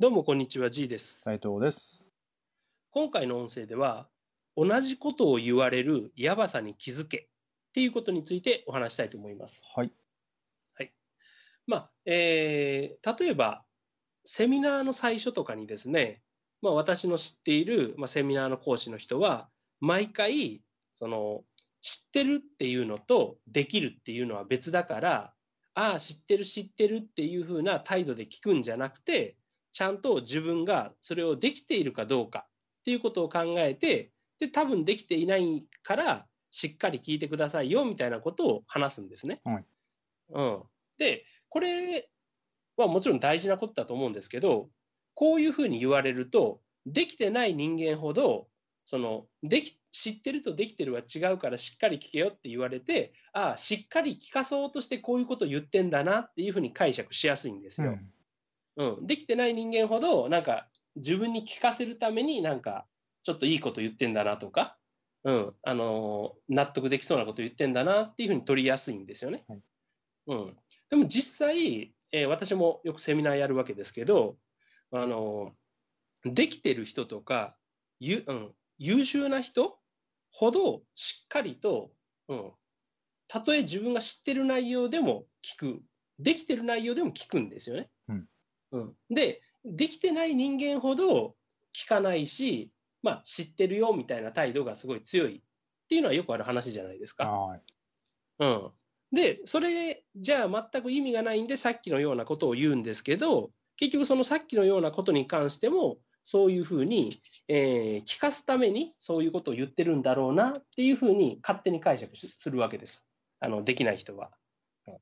どうもこんにちは、G です。斉藤です。今回の音声では、同じことを言われるやばさに気づけっていうことについてお話したいと思います。はい。まあ、えー例えば、セミナーの最初とかにですね、まあ私の知っている、まあ、セミナーの講師の人は、毎回、その、知ってるっていうのとできるっていうのは別だから、ああ、知ってる知ってるっていうふうな態度で聞くんじゃなくて、ちゃんと自分がそれをできているかどうかっていうことを考えて、で、多分できていないから、しっかり聞いてくださいよみたいなことを話すんですね。はいうん。で、これはもちろん大事なことだと思うんですけど、こういうふうに言われると、できてない人間ほど、その、でき、知ってるとできてるは違うからしっかり聞けよって言われて、ああ、しっかり聞かそうとしてこういうことを言ってんだなっていうふうに解釈しやすいんですよ。うん。うん。できてない人間ほど、なんか、自分に聞かせるためになんか、ちょっといいこと言ってんだなとか、うん。あのー納得できそうなこと言ってんだなっていうふうに取りやすいんですよね。はいうん。でも実際、えー私もよくセミナーやるわけですけど、あのーできてる人とか、ゆ、うん、優秀な人ほどしっかりと、うん。たとえ自分が知ってる内容でも聞く。できてる内容でも聞くんですよね。うん、で、できてない人間ほど聞かないし、まあ、知ってるよみたいな態度がすごい強いっていうのはよくある話じゃないですか。はい。うん、で、それじゃあ全く意味がないんで、さっきのようなことを言うんですけど、結局そのさっきのようなことに関しても、そういうふうに、えー聞かすためにそういうことを言ってるんだろうなっていうふうに勝手に解釈しするわけです。あの、できない人は。うん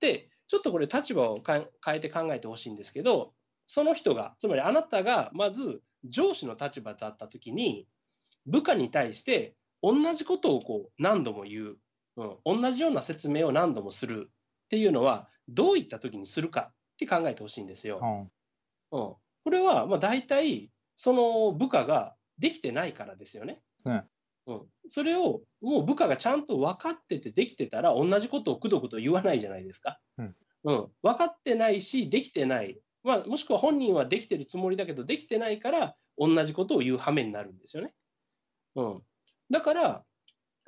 で、ちょっとこれ立場をかん変えて考えてほしいんですけど、その人が、つまりあなたがまず上司の立場だったときに、部下に対して同じことをこう何度も言う、うん、同じような説明を何度もするっていうのは、どういったときにするかって考えてほしいんですよ。はうん、これはまあ大体、その部下ができてないからですよ。ね。うん、それをもう部下がちゃんと分かっててできてたら同じことをくどくど言わないじゃないですか。うんうん、分かってないしできてない、まあ、もしくは本人はできてるつもりだけどできてないから同じことを言う羽目になるんですよね。うん、だから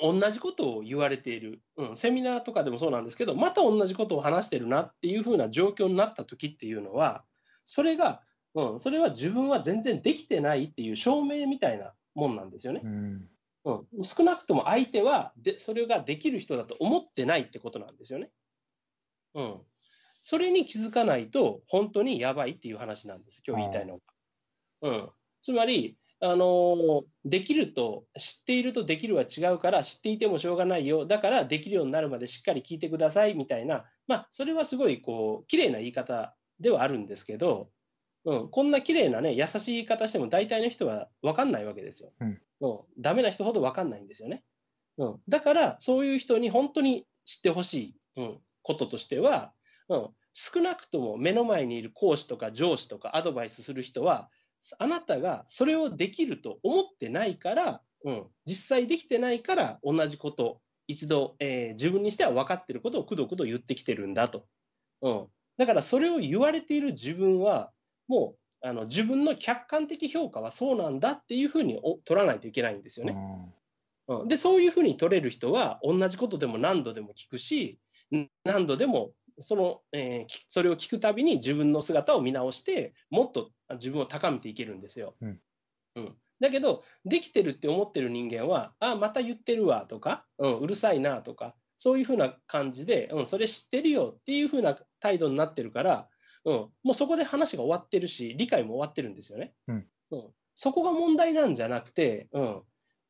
同じことを言われている、うん、セミナーとかでもそうなんですけどまた同じことを話してるなっていうふうな状況になった時っていうのはそれが、うん、それは自分は全然できてないっていう証明みたいなもんなんですよね。うん。うん、少なくとも相手はでそれができる人だと思ってないってことなんですよね。うん。それに気づかないと本当にやばいっていう話なんです、今日言いたいのは。うん。つまり、あのーできると、知っているとできるは違うから、知っていてもしょうがないよ。だから、できるようになるまでしっかり聞いてくださいみたいな、まあ、それはすごい、こう、綺麗な言い方ではあるんですけど、うん、こんな綺麗なね、優しい言い方しても大体の人は分かんないわけですよ。うんうん、ダメな人ほど分かんないんですよね。うん、だから、そういう人に本当に知ってほしい、うん、こととしては、うん、少なくとも目の前にいる講師とか上司とかアドバイスする人は、あなたがそれをできると思ってないから、うん、実際できてないから同じこと、一度、えー自分にしては分かってることをくどくど言ってきてるんだと。うん、だからそれを言われている自分は、もうあの自分の客観的評価はそうなんだっていうふうにお取らないといけないんですよね。うん、で、そういうふうに取れる人は、同じことでも何度でも聞くし、ん何度でもその、えーきそれを聞くたびに自分の姿を見直して、もっとあ自分を高めていけるんですよ。うん。うん。だけど、できてるって思ってる人間は、あ、また言ってるわとか、うん、うるさいなとか、そういうふうな感じで、うん、それ知ってるよっていうふうな態度になってるから、うん、もうそこで話が終わってるし、理解も終わってるんですよね。うん。そこが問題なんじゃなくて、うん、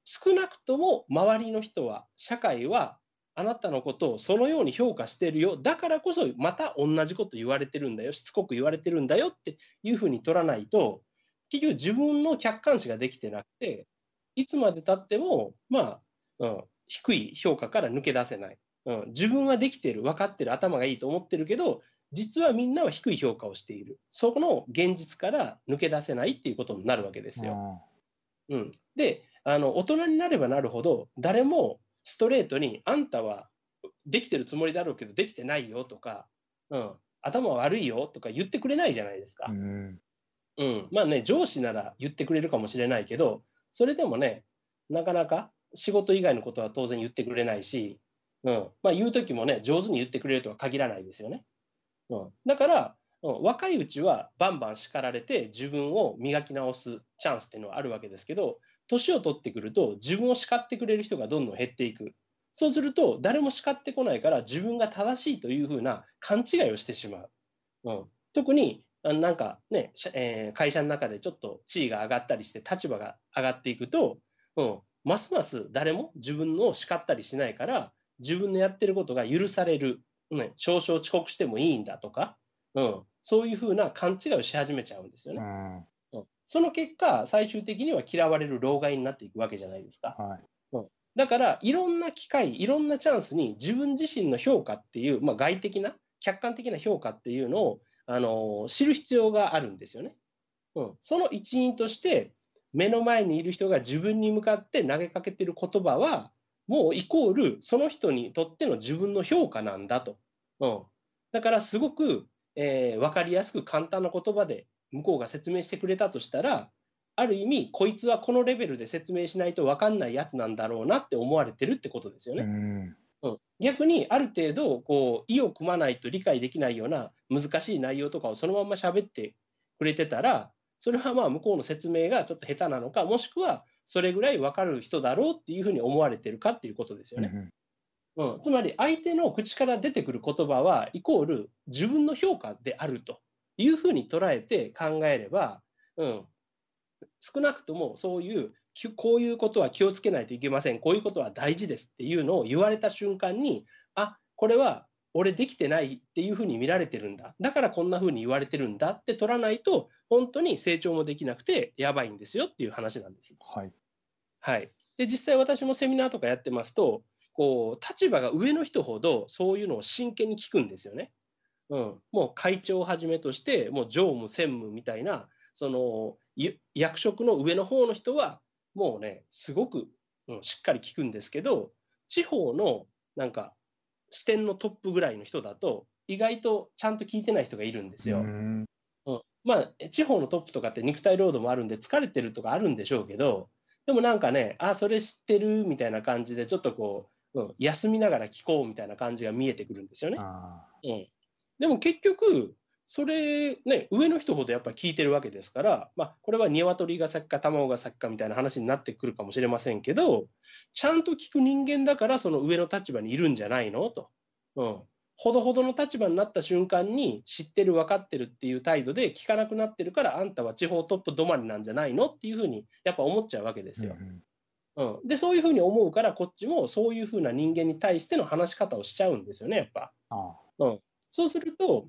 少なくとも周りの人は、社会は、あなたのことをそのように評価してるよ。だからこそ、また同じこと言われてるんだよ。しつこく言われてるんだよっていうふうに取らないと、結局自分の客観視ができてなくて、いつまで経っても、まあ、うん、低い評価から抜け出せない。うん、自分はできてる、分かってる、頭がいいと思ってるけど、実はみんなは低い評価をしている。そこの現実から抜け出せないっていうことになるわけですよ。うん、であの、大人になればなるほど、誰もストレートに、あんたはできてるつもりだろうけど、できてないよとか、うん、頭悪いよとか言ってくれないじゃないですか。うん。うん。まあね、上司なら言ってくれるかもしれないけど、それでもね、なかなか仕事以外のことは当然言ってくれないし、うん。まあ言うときもね、上手に言ってくれるとは限らないですよね。うん。だから、うん、若いうちはバンバン叱られて自分を磨き直すチャンスっていうのはあるわけですけど、年を取ってくると自分を叱ってくれる人がどんどん減っていく。そうすると誰も叱ってこないから自分が正しいというふうな勘違いをしてしまう。うん、特になんかね、えー会社の中でちょっと地位が上がったりして立場が上がっていくと、うん、ますます誰も自分の叱ったりしないから自分のやってることが許される。ね、少々遅刻してもいいんだとか、うん、そういうふうな勘違いをし始めちゃうんですよね。うん。うんその結果、最終的には嫌われる老害になっていくわけじゃないですか。はい。だから、いろんな機会、いろんなチャンスに自分自身の評価っていう、まあ、外的な、客観的な評価っていうのを、あのー知る必要があるんですよね。うん、その一因として、目の前にいる人が自分に向かって投げかけてる言葉は、もうイコールその人にとっての自分の評価なんだと。うん、だからすごく、えー、分かりやすく簡単な言葉で向こうが説明してくれたとしたら、ある意味、こいつはこのレベルで説明しないと分かんないやつなんだろうなって思われてるってことですよね。うん。うん、逆にある程度こう意を組まないと理解できないような難しい内容とかをそのまま喋ってくれてたらそれはまあ向こうの説明がちょっと下手なのかもしくはそれぐらい分かる人だろうっていうふうに思われてるかっていうことですよね。うん、つまり相手の口から出てくる言葉はイコール自分の評価であるというふうに捉えて考えれば、うん、少なくともそういうきこういうことは気をつけないといけません。こういうことは大事ですっていうのを言われた瞬間にあこれは俺できてないっていうふうに見られてるんだ。だからこんなふうに言われてるんだって取らないと本当に成長もできなくてやばいんですよっていう話なんです。はい。はい、で実際私もセミナーとかやってますとこう立場が上の人ほどそういうのを真剣に聞くんですよね。うん、もう会長をはじめとしてもう常務専務みたいなそのゆ役職の上の方の人はもうねすごく、うん、しっかり聞くんですけど地方のなんか視点のトップぐらいの人だと意外とちゃんと聞いてない人がいるんですよ。うん。うん、まあ地方のトップとかって肉体労働もあるんで疲れてるとかあるんでしょうけどでもなんかねあそれ知ってるみたいな感じでちょっとこう、うん、休みながら聞こうみたいな感じが見えてくるんですよね。あうん、でも結局それね上の人ほどやっぱ聞いてるわけですから、まあ、これは鶏が先か卵が先かみたいな話になってくるかもしれませんけどちゃんと聞く人間だからその上の立場にいるんじゃないの？と。うんほどほどの立場になった瞬間に知ってる分かってるっていう態度で聞かなくなってるからあんたは地方トップ止まりなんじゃないの？っていうふうにやっぱ思っちゃうわけですよ。うん、でそういうふうに思うからこっちもそういうふうな人間に対しての話し方をしちゃうんですよねやっぱ。あ。そうすると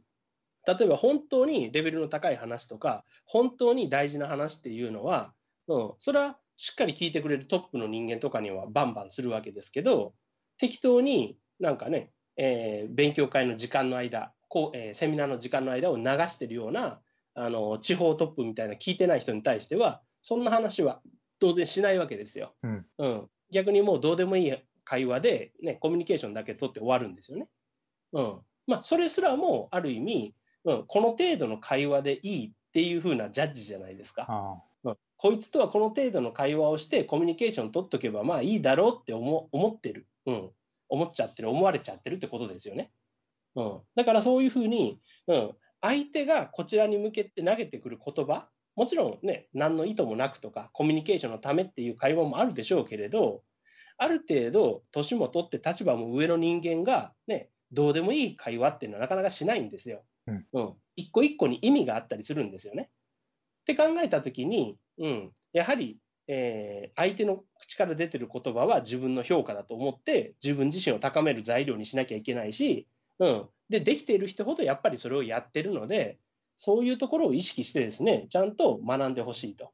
例えば本当にレベルの高い話とか本当に大事な話っていうのは、うん、それはしっかり聞いてくれるトップの人間とかにはバンバンするわけですけど適当になんかね、えー勉強会の時間の間こう、えーセミナーの時間の間を流してるようなあの地方トップみたいな聞いてない人に対してはそんな話は当然しないわけですよ。うん。うん、逆にもうどうでもいい会話で、ね、コミュニケーションだけ取って終わるんですよね。うんまあ、それすらもある意味、うん、この程度の会話でいいっていう風なジャッジじゃないですか。あうん、こいつとはこの程度の会話をしてコミュニケーション取っとけばまあいいだろうって思思ってる、うん、思っちゃってる思われちゃってるってことですよね。うん、だからそういうふうに、うん、相手がこちらに向けて投げてくる言葉もちろんね何の意図もなくとかコミュニケーションのためっていう会話もあるでしょうけれどある程度年も取って立場も上の人間がねどうでもいい会話っていうのはなかなかしないんですよ。うんうん、一個一個に意味があったりするんですよね。って考えたときに、うん、やはり、えー相手の口から出てる言葉は自分の評価だと思って自分自身を高める材料にしなきゃいけないし、うん、でできている人ほどやっぱりそれをやってるのでそういうところを意識してですねちゃんと学んでほしいと。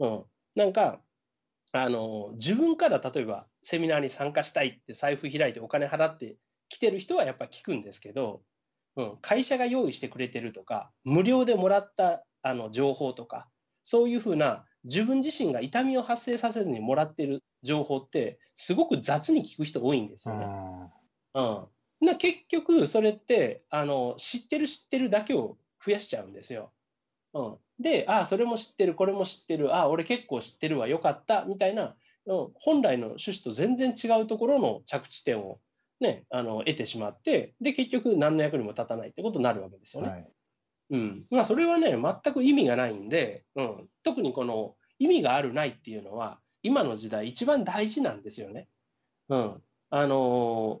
うん、なんかあの自分から例えばセミナーに参加したいって財布開いてお金払って来てる人はやっぱ聞くんですけど、うん、会社が用意してくれてるとか無料でもらったあの情報とかそういうふうな自分自身が痛みを発生させずにもらってる情報ってすごく雑に聞く人多いんですあ。よね。あうん、な結局それってあの知ってる知ってるだけを増やしちゃうんですよ。うん、で、ああ、それも知ってる、これも知ってる、ああ、俺結構知ってるわ、よかった、みたいな、本来の趣旨と全然違うところの着地点を、ね、あの得てしまって、で、結局何の役にも立たないってことになるわけですよね。はい、うん。まあ、それはね、全く意味がないんで、うん。特にこの意味があるないっていうのは、今の時代一番大事なんですよね。うん。あのー、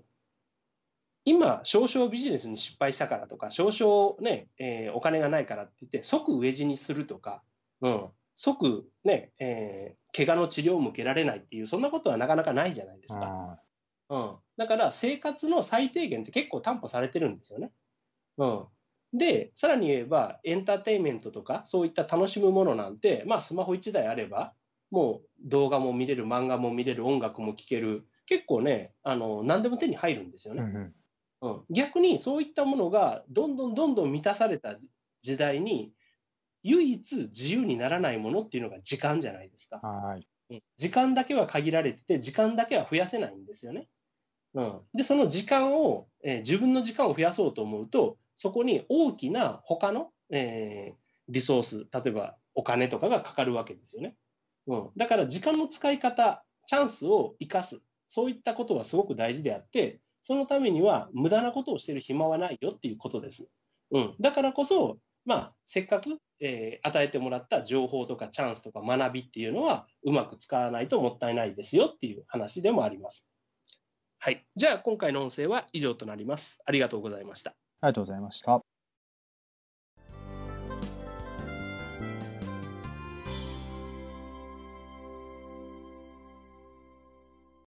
今、少々ビジネスに失敗したからとか、少々ね、えー、お金がないからって言って、即飢え死にするとか、うん、即ね、えー、怪我の治療も受けられないっていう、そんなことはなかなかないじゃないですか。うん、だから生活の最低限って結構担保されてるんですよね。うん、で、さらに言えば、エンターテインメントとか、そういった楽しむものなんて、まあ、スマホ1台あれば、もう動画も見れる、漫画も見れる、音楽も聴ける、結構ね、あの何でも手に入るんですよね。うんうん、逆にそういったものがどんどんどんどん満たされた時代に、唯一自由にならないものっていうのが時間じゃないですか。はい、時間だけは限られてて、時間だけは増やせないんですよね。うん、で、その時間を、えー、自分の時間を増やそうと思うと、そこに大きな他の、えー、リソース、例えばお金とかがかかるわけですよね。うん、だから時間の使い方、チャンスを生かす、そういったことはすごく大事であって、そのためには無駄なことをしてる暇はないよっていうことです。うん、だからこそ、まあ、せっかく、えー、与えてもらった情報とかチャンスとか学びっていうのはうまく使わないともったいないですよっていう話でもあります。はい。じゃあ今回の音声は以上となります。ありがとうございました。ありがとうございました。